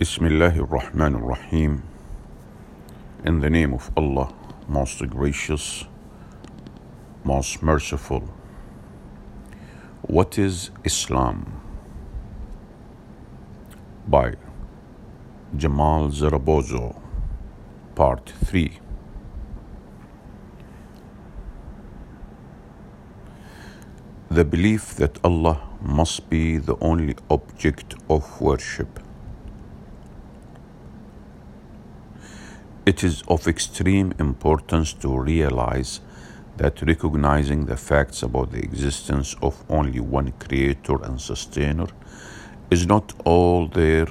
Bismillahir Rahmanir Rahim. In the name of Allah, most gracious, most merciful. What is Islam? By Jamal Zarabozo, Part 3. The belief that Allah must be the only object of worship. It is of extreme importance to realize that recognizing the facts about the existence of only one creator and sustainer is not all there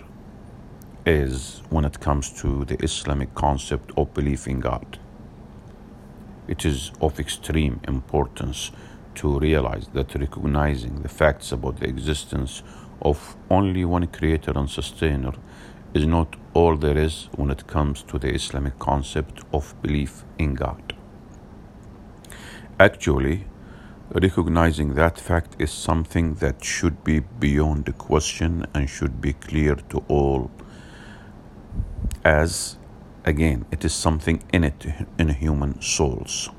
is when it comes to the Islamic concept of belief in God. It is of extreme importance to realize that recognizing the facts about the existence of only one creator and sustainer is not all there is when it comes to the Islamic concept of belief in God. Actually, recognizing that fact is something that should be beyond the question and should be clear to all, as again, it is something innate in human souls.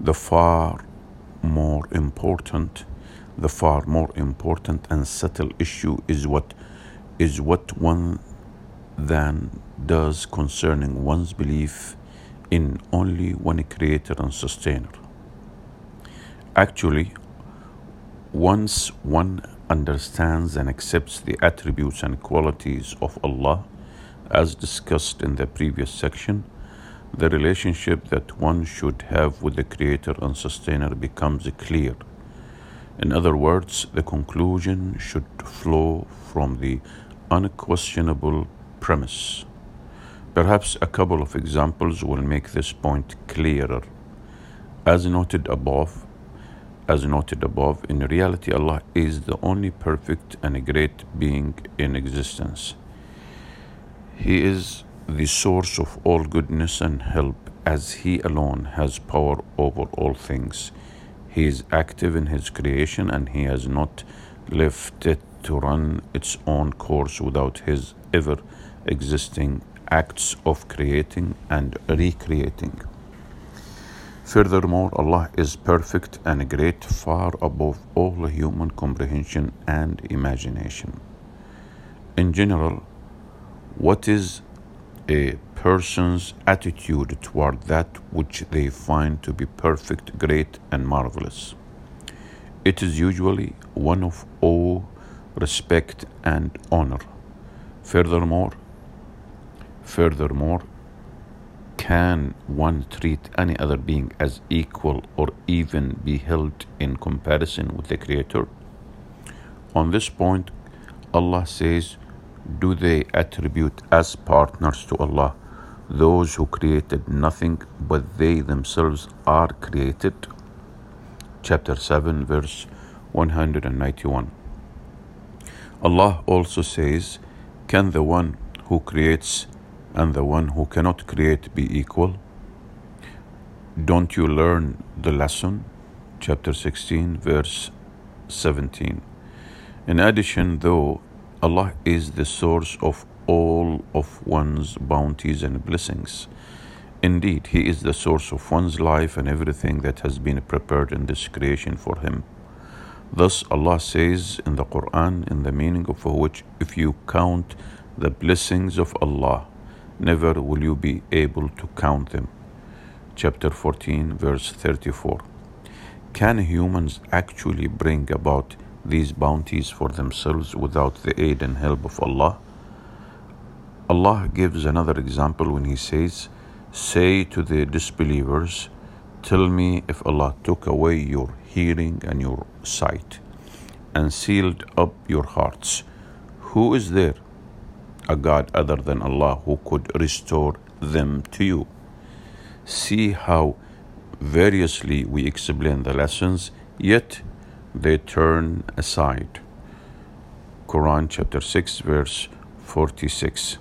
The far more important, the far more important and subtle issue is what is what one then does concerning one's belief in only one creator and sustainer. Actually, once one understands and accepts the attributes and qualities of Allah, as discussed in the previous section, the relationship that one should have with the Creator and Sustainer becomes clear. In other words, the conclusion should flow from the unquestionable premise. Perhaps a couple of examples will make this point clearer. As noted above, as noted above, in reality Allah is the only perfect and great being in existence. He is the source of all goodness and help, as He alone has power over all things. He is active in His creation and He has not left it to run its own course without His ever existing acts of creating and recreating. Furthermore, Allah is perfect and great, far above all human comprehension and imagination. In general, what is a person's attitude toward that which they find to be perfect, great, and marvelous. It is usually one of awe, respect, and honor. Furthermore, furthermore, can one treat any other being as equal or even be held in comparison with the Creator? On this point, Allah says, do they attribute as partners to Allah those who created nothing but they themselves are created? Chapter 7, verse 191. Allah also says, Can the one who creates and the one who cannot create be equal? Don't you learn the lesson? Chapter 16, verse 17. In addition, though Allah is the source of all of one's bounties and blessings. Indeed, He is the source of one's life and everything that has been prepared in this creation for him. Thus, Allah says in the Quran, in the meaning of which, if you count the blessings of Allah, never will you be able to count them. Chapter 14, verse 34. Can humans actually bring about these bounties for themselves without the aid and help of Allah? Allah gives another example when He says, Say to the disbelievers, Tell me if Allah took away your hearing and your sight and sealed up your hearts, who is there? A God other than Allah who could restore them to you. See how variously we explain the lessons, yet they turn aside. Quran chapter 6, verse 46.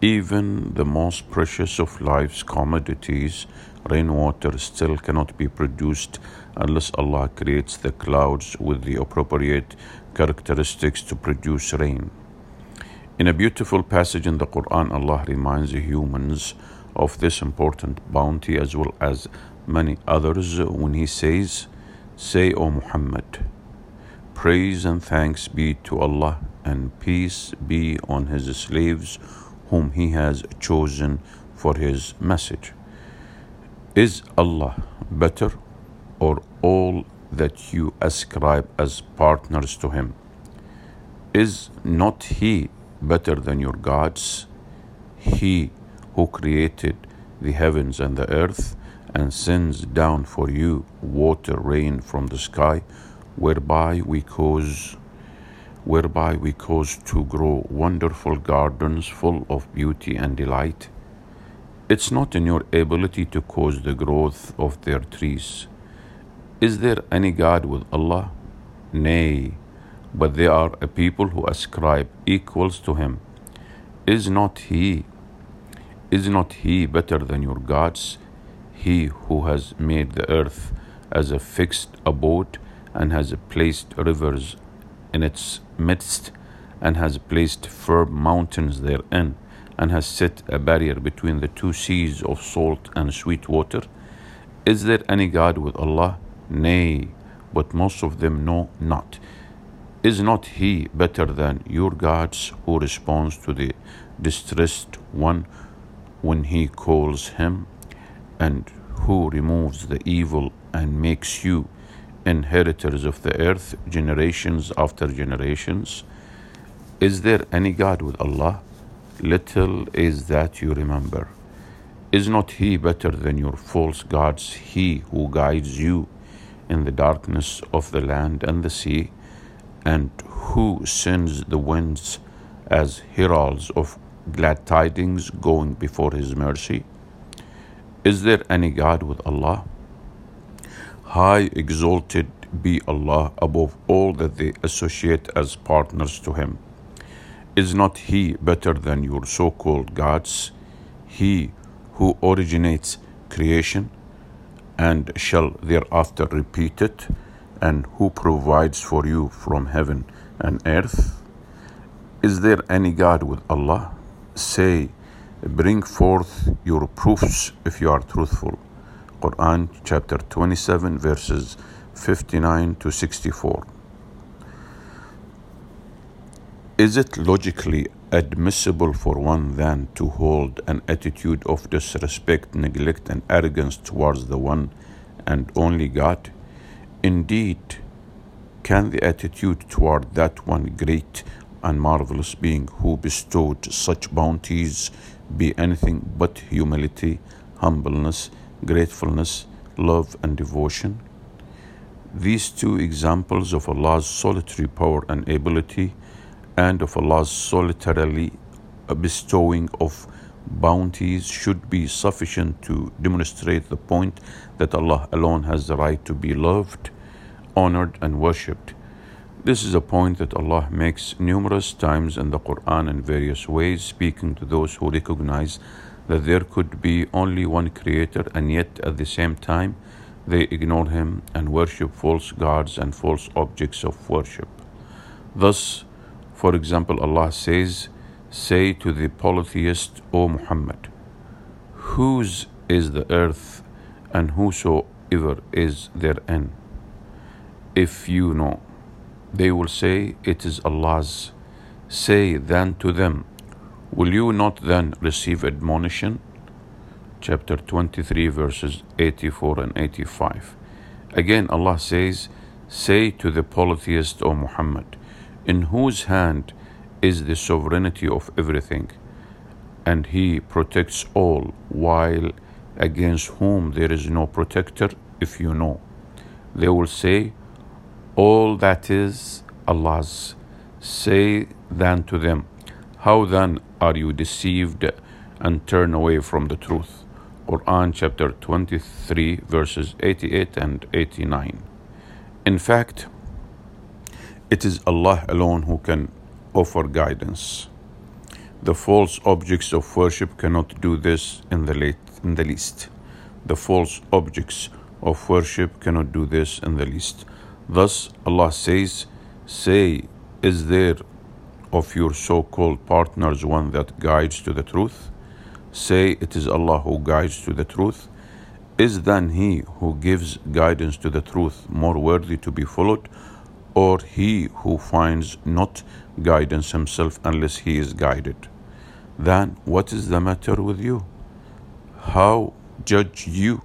Even the most precious of life's commodities, rainwater, still cannot be produced unless Allah creates the clouds with the appropriate characteristics to produce rain. In a beautiful passage in the Quran, Allah reminds the humans of this important bounty as well as many others when He says, Say, O Muhammad, praise and thanks be to Allah and peace be on His slaves whom He has chosen for His message. Is Allah better or all that you ascribe as partners to Him? Is not He better than your gods? He who created the heavens and the earth and sends down for you water rain from the sky whereby we cause whereby we cause to grow wonderful gardens full of beauty and delight. It's not in your ability to cause the growth of their trees. Is there any god with allah? Nay but they are a people who ascribe equals to him. Is not he is not he better than your gods? He who has made the earth as a fixed abode and has placed rivers in its midst and has placed firm mountains therein and has set a barrier between the two seas of salt and sweet water is there any god with allah? Nay but most of them know not is not he better than your gods who responds to the distressed one when he calls him and who removes the evil and makes you inheritors of the earth generations after generations? Is there any God with Allah? Little is that you remember. Is not He better than your false gods, He who guides you in the darkness of the land and the sea, and who sends the winds as heralds of glad tidings going before His mercy? Is there any God with Allah? High exalted be Allah above all that they associate as partners to Him. Is not He better than your so called gods? He who originates creation and shall thereafter repeat it, and who provides for you from heaven and earth? Is there any God with Allah? Say, Bring forth your proofs if you are truthful. Quran chapter 27 verses 59 to 64. Is it logically admissible for one then to hold an attitude of disrespect, neglect, and arrogance towards the one and only God? Indeed, can the attitude toward that one great and marvelous being who bestowed such bounties be anything but humility, humbleness, gratefulness, love, and devotion. These two examples of Allah's solitary power and ability and of Allah's solitarily bestowing of bounties should be sufficient to demonstrate the point that Allah alone has the right to be loved, honored, and worshipped. This is a point that Allah makes numerous times in the Quran in various ways, speaking to those who recognize that there could be only one Creator, and yet at the same time they ignore Him and worship false gods and false objects of worship. Thus, for example, Allah says, Say to the polytheist, O Muhammad, whose is the earth and whosoever is therein? If you know. They will say, It is Allah's. Say then to them, Will you not then receive admonition? Chapter 23, verses 84 and 85. Again, Allah says, Say to the polytheist, O Muhammad, in whose hand is the sovereignty of everything, and He protects all, while against whom there is no protector, if you know. They will say, all that is Allah's. Say then to them, How then are you deceived and turn away from the truth? Quran chapter 23, verses 88 and 89. In fact, it is Allah alone who can offer guidance. The false objects of worship cannot do this in the, late, in the least. The false objects of worship cannot do this in the least. Thus, Allah says, Say, is there of your so called partners one that guides to the truth? Say it is Allah who guides to the truth. Is then he who gives guidance to the truth more worthy to be followed, or he who finds not guidance himself unless he is guided? Then what is the matter with you? How judge you?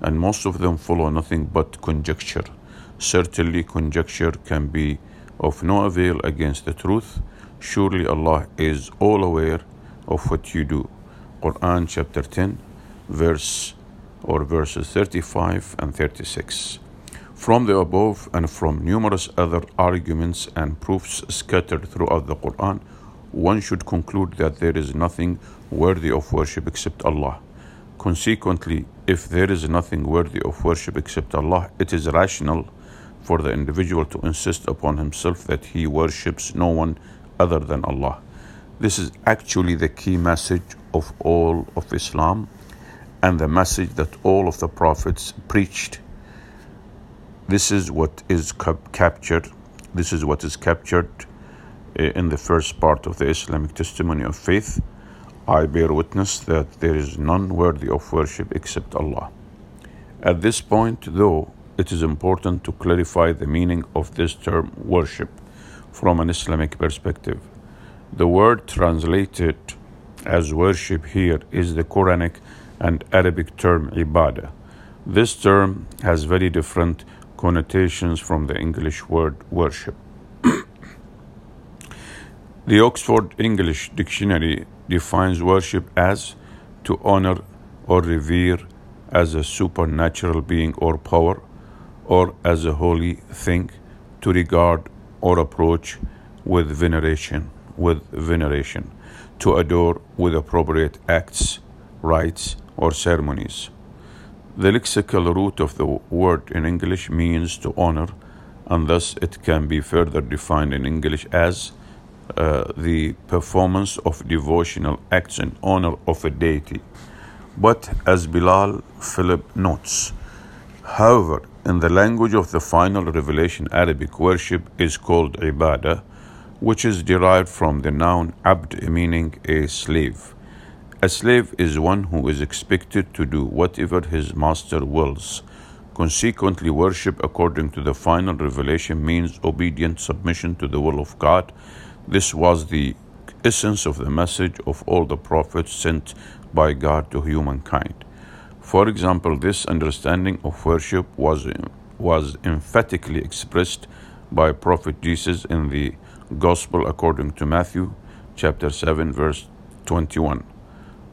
And most of them follow nothing but conjecture. Certainly, conjecture can be of no avail against the truth. Surely Allah is all aware of what you do. Quran chapter 10, verse or verses 35 and 36. From the above and from numerous other arguments and proofs scattered throughout the Quran, one should conclude that there is nothing worthy of worship except Allah. Consequently, if there is nothing worthy of worship except Allah, it is rational for the individual to insist upon himself that he worships no one other than Allah. This is actually the key message of all of Islam and the message that all of the prophets preached. This is what is captured. This is what is captured eh, in the first part of the Islamic testimony of faith. I bear witness that there is none worthy of worship except Allah. At this point, though, it is important to clarify the meaning of this term worship from an Islamic perspective. The word translated as worship here is the Quranic and Arabic term ibadah. This term has very different connotations from the English word worship. the Oxford English Dictionary defines worship as to honor or revere as a supernatural being or power or as a holy thing to regard or approach with veneration with veneration to adore with appropriate acts rites or ceremonies. The lexical root of the word in english means to honor and thus it can be further defined in english as uh, the performance of devotional acts in honor of a deity. But as Bilal Philips notes however in the language of the final revelation, Arabic worship is called ibadah, which is derived from the noun abd, meaning a slave. A slave is one who is expected to do whatever his master wills. Consequently, worship according to the final revelation means obedient submission to the will of God. This was the essence of the message of all the prophets sent by God to humankind. For example, this understanding of worship was, was emphatically expressed by Prophet Jesus in the Gospel according to Matthew chapter 7 verse 21.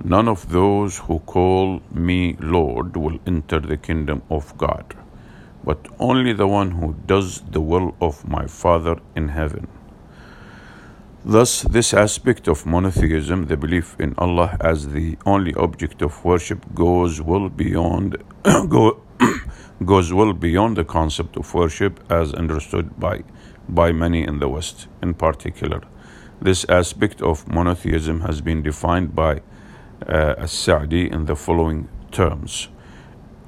None of those who call me Lord will enter the kingdom of God, but only the one who does the will of my Father in heaven. Thus, this aspect of monotheism, the belief in Allah as the only object of worship, goes well beyond go, goes well beyond the concept of worship as understood by by many in the West. In particular, this aspect of monotheism has been defined by uh, As-Sa'di in the following terms: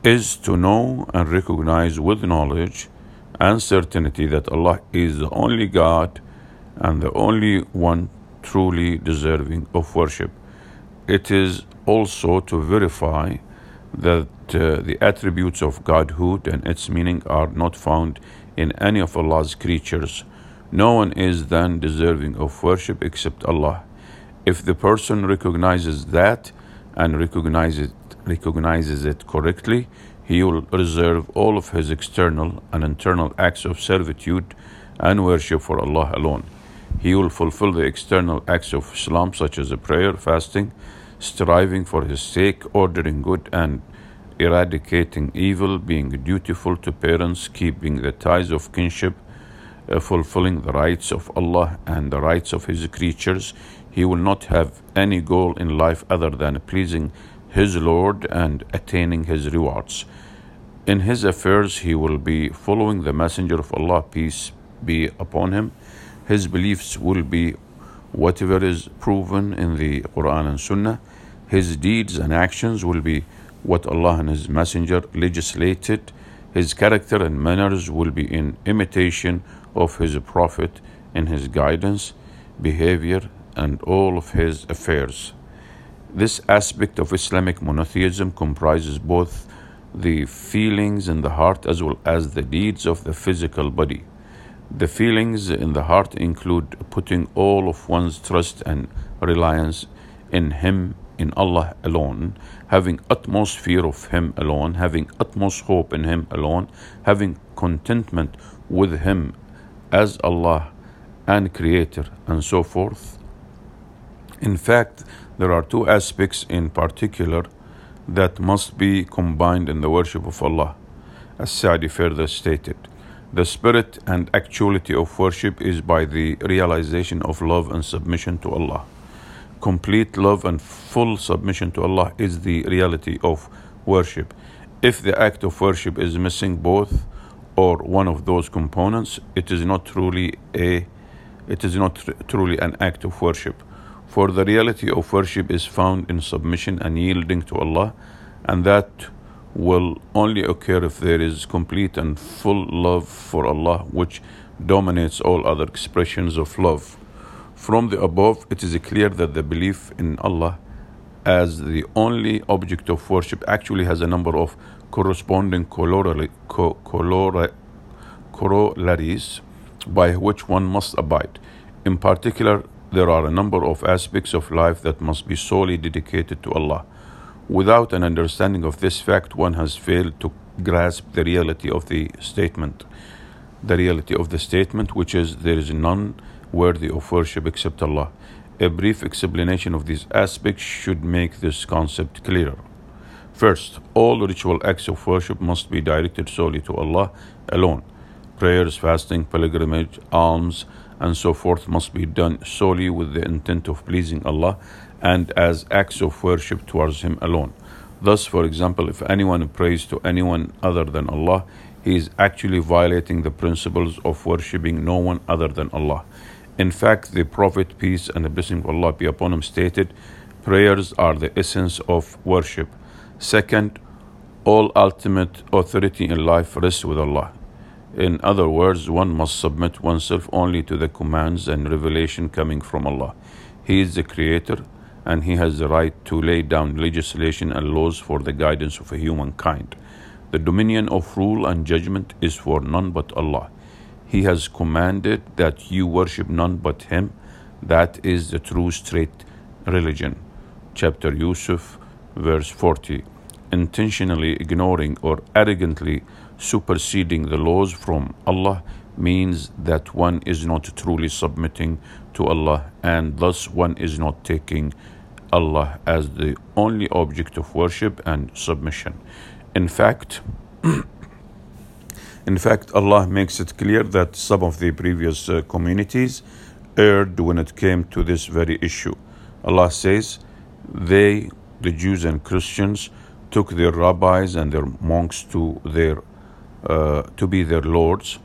is to know and recognize with knowledge and certainty that Allah is the only God and the only one truly deserving of worship. It is also to verify that uh, the attributes of Godhood and its meaning are not found in any of Allah's creatures. No one is then deserving of worship except Allah. If the person recognizes that and recognizes it, recognizes it correctly, he will reserve all of his external and internal acts of servitude and worship for Allah alone. He will fulfill the external acts of Islam, such as prayer, fasting, striving for His sake, ordering good and eradicating evil, being dutiful to parents, keeping the ties of kinship, uh, fulfilling the rights of Allah and the rights of His creatures. He will not have any goal in life other than pleasing His Lord and attaining His rewards. In His affairs, he will be following the Messenger of Allah, peace be upon him his beliefs will be whatever is proven in the Quran and Sunnah. His deeds and actions will be what Allah and His Messenger legislated. His character and manners will be in imitation of His Prophet in His guidance. behavior, and all of his affairs. This aspect of Islamic monotheism comprises both the feelings in the heart as well as the deeds of the physical body. The feelings in the heart include putting all of one's trust and reliance in Him, in Allah alone, having utmost fear of Him alone, having utmost hope in Him alone, having contentment with Him as Allah and Creator, and so forth. In fact, there are two aspects in particular that must be combined in the worship of Allah. As Sa'di further stated, the spirit and actuality of worship is by the realization of love and submission to Allah. Complete love and full submission to Allah is the reality of worship. If the act of worship is missing both or one of those components, it is not truly a it is not truly an act of worship. For the reality of worship is found in submission and yielding to Allah, and that will only occur if there is complete and full love for Allah, which dominates all other expressions of love. From the above, it is clear that the belief in Allah as the only object of worship actually has a number of corresponding corollaries by which one must abide. In particular, there are a number of aspects of life that must be solely dedicated to Allah. Without an understanding of this fact, one has failed to grasp the reality of the statement. The reality of the statement, which is there is none worthy of worship except Allah. A brief explanation of these aspects should make this concept clearer. First, all ritual acts of worship must be directed solely to Allah alone. Prayers, fasting, pilgrimage, alms, and so forth must be done solely with the intent of pleasing Allah and as acts of worship towards Him alone. Thus, for example, if anyone prays to anyone other than Allah, he is actually violating the principles of worshipping no one other than Allah. In fact, the Prophet, peace and the blessing of Allah be upon him, stated, Prayers are the essence of worship. Second, all ultimate authority in life rests with Allah. In other words, one must submit oneself only to the commands and revelation coming from Allah. He is the Creator, and He has the right to lay down legislation and laws for the guidance of humankind. The dominion of rule and judgment is for none but Allah. He has commanded that you worship none but Him. That is the true straight religion. Chapter Yusuf, verse 40. Intentionally ignoring or arrogantly superseding the laws from Allah means that one is not truly submitting to Allah and thus one is not taking Allah as the only object of worship and submission. In fact, in fact, Allah makes it clear that some of the previous uh, communities erred when it came to this very issue. Allah says, they, the Jews and Christians, took their rabbis and their monks to their uh, to be their lords,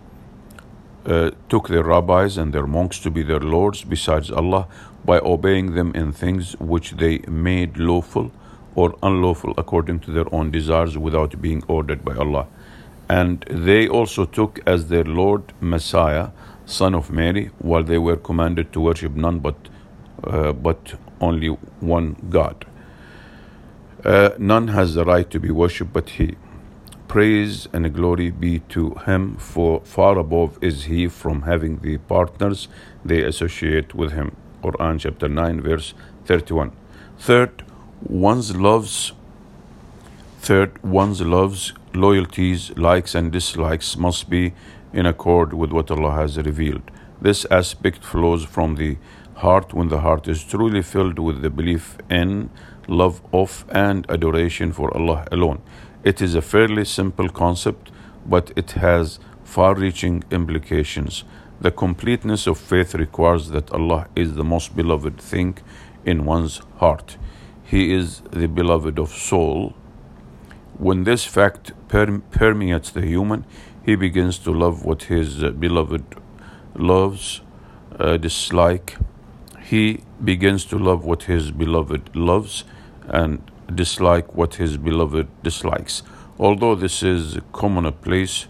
uh, took their rabbis and their monks to be their lords besides Allah by obeying them in things which they made lawful or unlawful according to their own desires without being ordered by Allah. And they also took as their Lord Messiah, son of Mary, while they were commanded to worship none but, uh, but only one God. Uh, none has the right to be worshipped but He. Praise and glory be to him, for far above is he from having the partners they associate with him. Quran chapter 9, verse 31. Third, one's loves Third, one's loves, loyalties, likes, and dislikes must be in accord with what Allah has revealed. This aspect flows from the heart when the heart is truly filled with the belief in, love of, and adoration for Allah alone. It is a fairly simple concept, but it has far reaching implications. The completeness of faith requires that Allah is the most beloved thing in one's heart. He is the beloved of soul. When this fact per- permeates the human, he begins to love what his beloved loves, uh, dislike. He begins to love what his beloved loves, and dislike what his beloved dislikes. Although this is commonplace,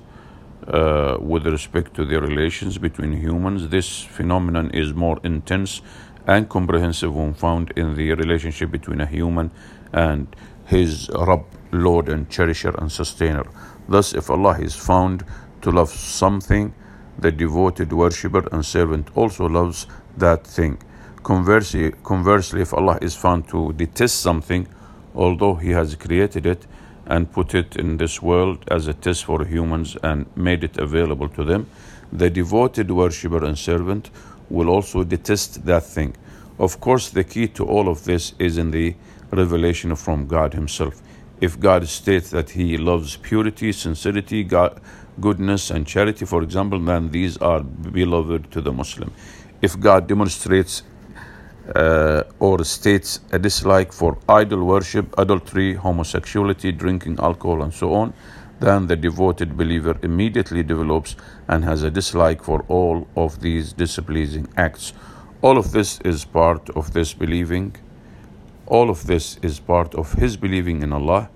uh, with respect to the relations between humans. This phenomenon is more intense and comprehensive when found in the relationship between a human and his Rabb, Lord and Cherisher and Sustainer. Thus, if Allah is found to love something, the devoted worshipper and servant also loves that thing. Conversely, conversely, if Allah is found to detest something, although He has created it and put it in this world as a test for humans and made it available to them, the devoted worshipper and servant will also detest that thing. Of course, the key to all of this is in the revelation from God Himself. If God states that He loves purity, sincerity, God, goodness, and charity, for example, then these are beloved to the Muslim. If God demonstrates uh, or states a dislike for idol worship, adultery, homosexuality, drinking alcohol, and so on, then the devoted believer immediately develops and has a dislike for all of these displeasing acts. All of this is part of this believing. All of this is part of his believing in Allah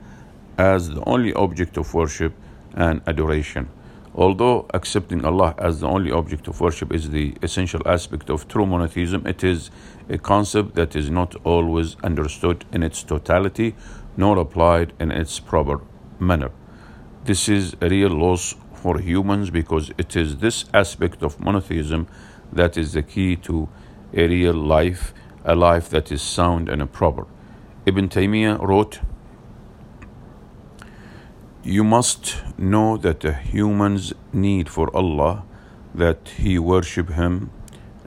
as the only object of worship and adoration. Although accepting Allah as the only object of worship is the essential aspect of true monotheism, it is a concept that is not always understood in its totality nor applied in its proper manner. This is a real loss for humans because it is this aspect of monotheism that is the key to a real life, a life that is sound and proper. Ibn Taymiyyah wrote, you must know that a human's need for Allah, that he worship Him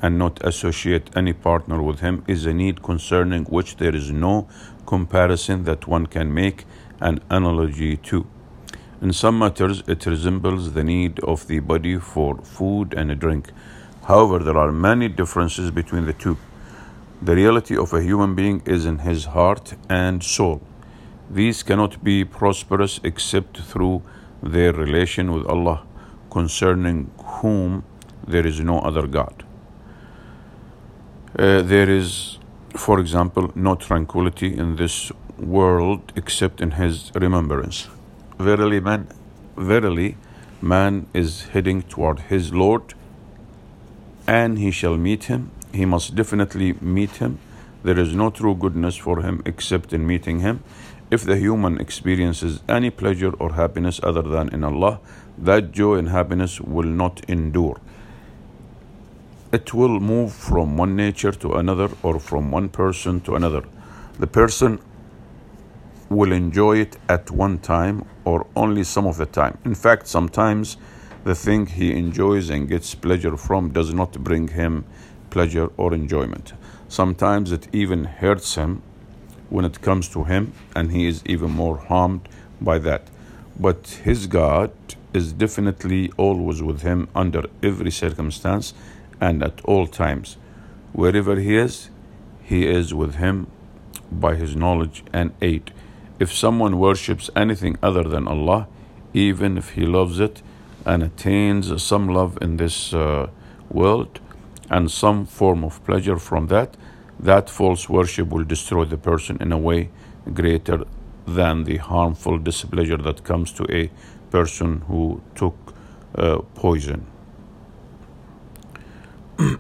and not associate any partner with Him, is a need concerning which there is no comparison that one can make an analogy to. In some matters, it resembles the need of the body for food and drink. However, there are many differences between the two. The reality of a human being is in his heart and soul. These cannot be prosperous except through their relation with Allah, concerning whom there is no other God. Uh, there is, for example, no tranquility in this world except in His remembrance. Verily, man, verily, man is heading toward his Lord, and he shall meet him. He must definitely meet him. There is no true goodness for him except in meeting him. If the human experiences any pleasure or happiness other than in Allah, that joy and happiness will not endure. It will move from one nature to another or from one person to another. The person will enjoy it at one time or only some of the time. In fact, sometimes the thing he enjoys and gets pleasure from does not bring him pleasure or enjoyment. Sometimes it even hurts him when it comes to him, and he is even more harmed by that. But his God is definitely always with him under every circumstance and at all times. Wherever he is, he is with him by his knowledge and aid. If someone worships anything other than Allah, even if he loves it and attains some love in this uh, world and some form of pleasure from that, that false worship will destroy the person in a way greater than the harmful displeasure that comes to a person who took uh, poison.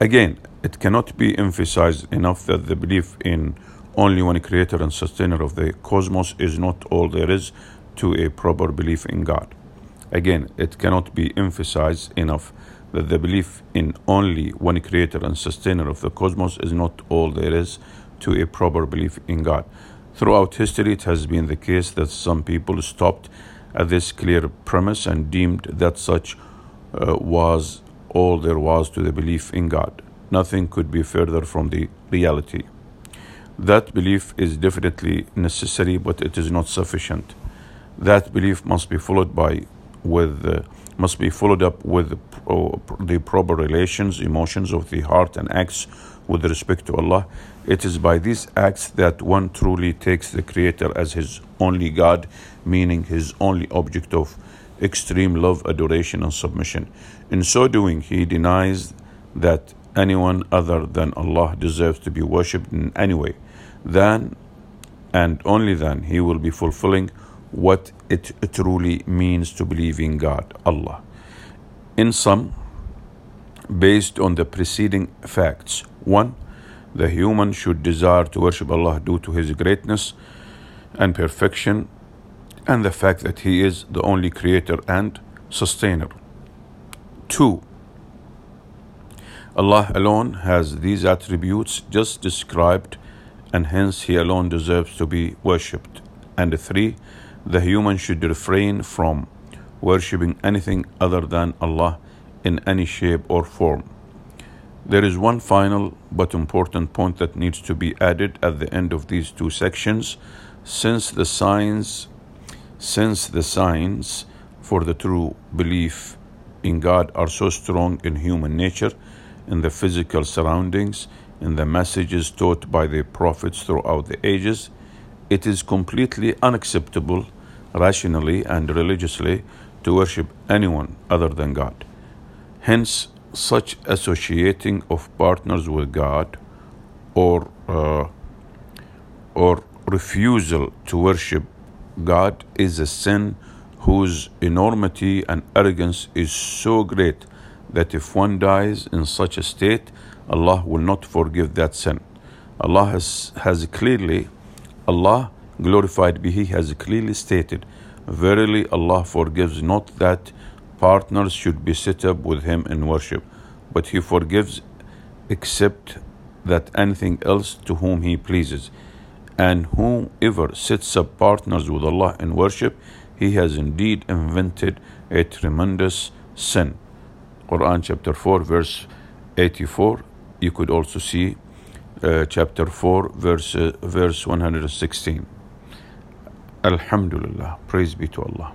Again, it cannot be emphasized enough that the belief in only one creator and sustainer of the cosmos is not all there is to a proper belief in God. Again, it cannot be emphasized enough that the belief in only one creator and sustainer of the cosmos is not all there is to a proper belief in God. Throughout history, it has been the case that some people stopped at this clear premise and deemed that such uh, was all there was to the belief in God. Nothing could be further from the reality. That belief is definitely necessary, but it is not sufficient. That belief must be followed by with uh, must be followed up with the proper relations, emotions of the heart, and acts with respect to Allah. It is by these acts that one truly takes the Creator as his only God, meaning his only object of extreme love, adoration, and submission. In so doing, he denies that anyone other than Allah deserves to be worshipped in any way. Then and only then he will be fulfilling what it truly means to believe in God, Allah. In sum, based on the preceding facts. One, the human should desire to worship Allah due to His greatness and perfection and the fact that He is the only creator and sustainer. Two, Allah alone has these attributes just described and hence He alone deserves to be worshipped. And three, the human should refrain from worshipping anything other than Allah in any shape or form. There is one final but important point that needs to be added at the end of these two sections since the signs since the signs for the true belief in God are so strong in human nature, in the physical surroundings, in the messages taught by the prophets throughout the ages, it is completely unacceptable rationally and religiously to worship anyone other than God. Hence, such associating of partners with God or uh, or refusal to worship God is a sin whose enormity and arrogance is so great that if one dies in such a state, Allah will not forgive that sin. Allah has, has clearly, Allah glorified be He has clearly stated, Verily Allah forgives not that partners should be set up with Him in worship, but He forgives except that anything else to whom He pleases. And whoever sets up partners with Allah in worship, he has indeed invented a tremendous sin. Quran chapter 4, verse 84. You could also see uh, chapter 4, verse, uh, verse 116. Alhamdulillah. Praise be to Allah.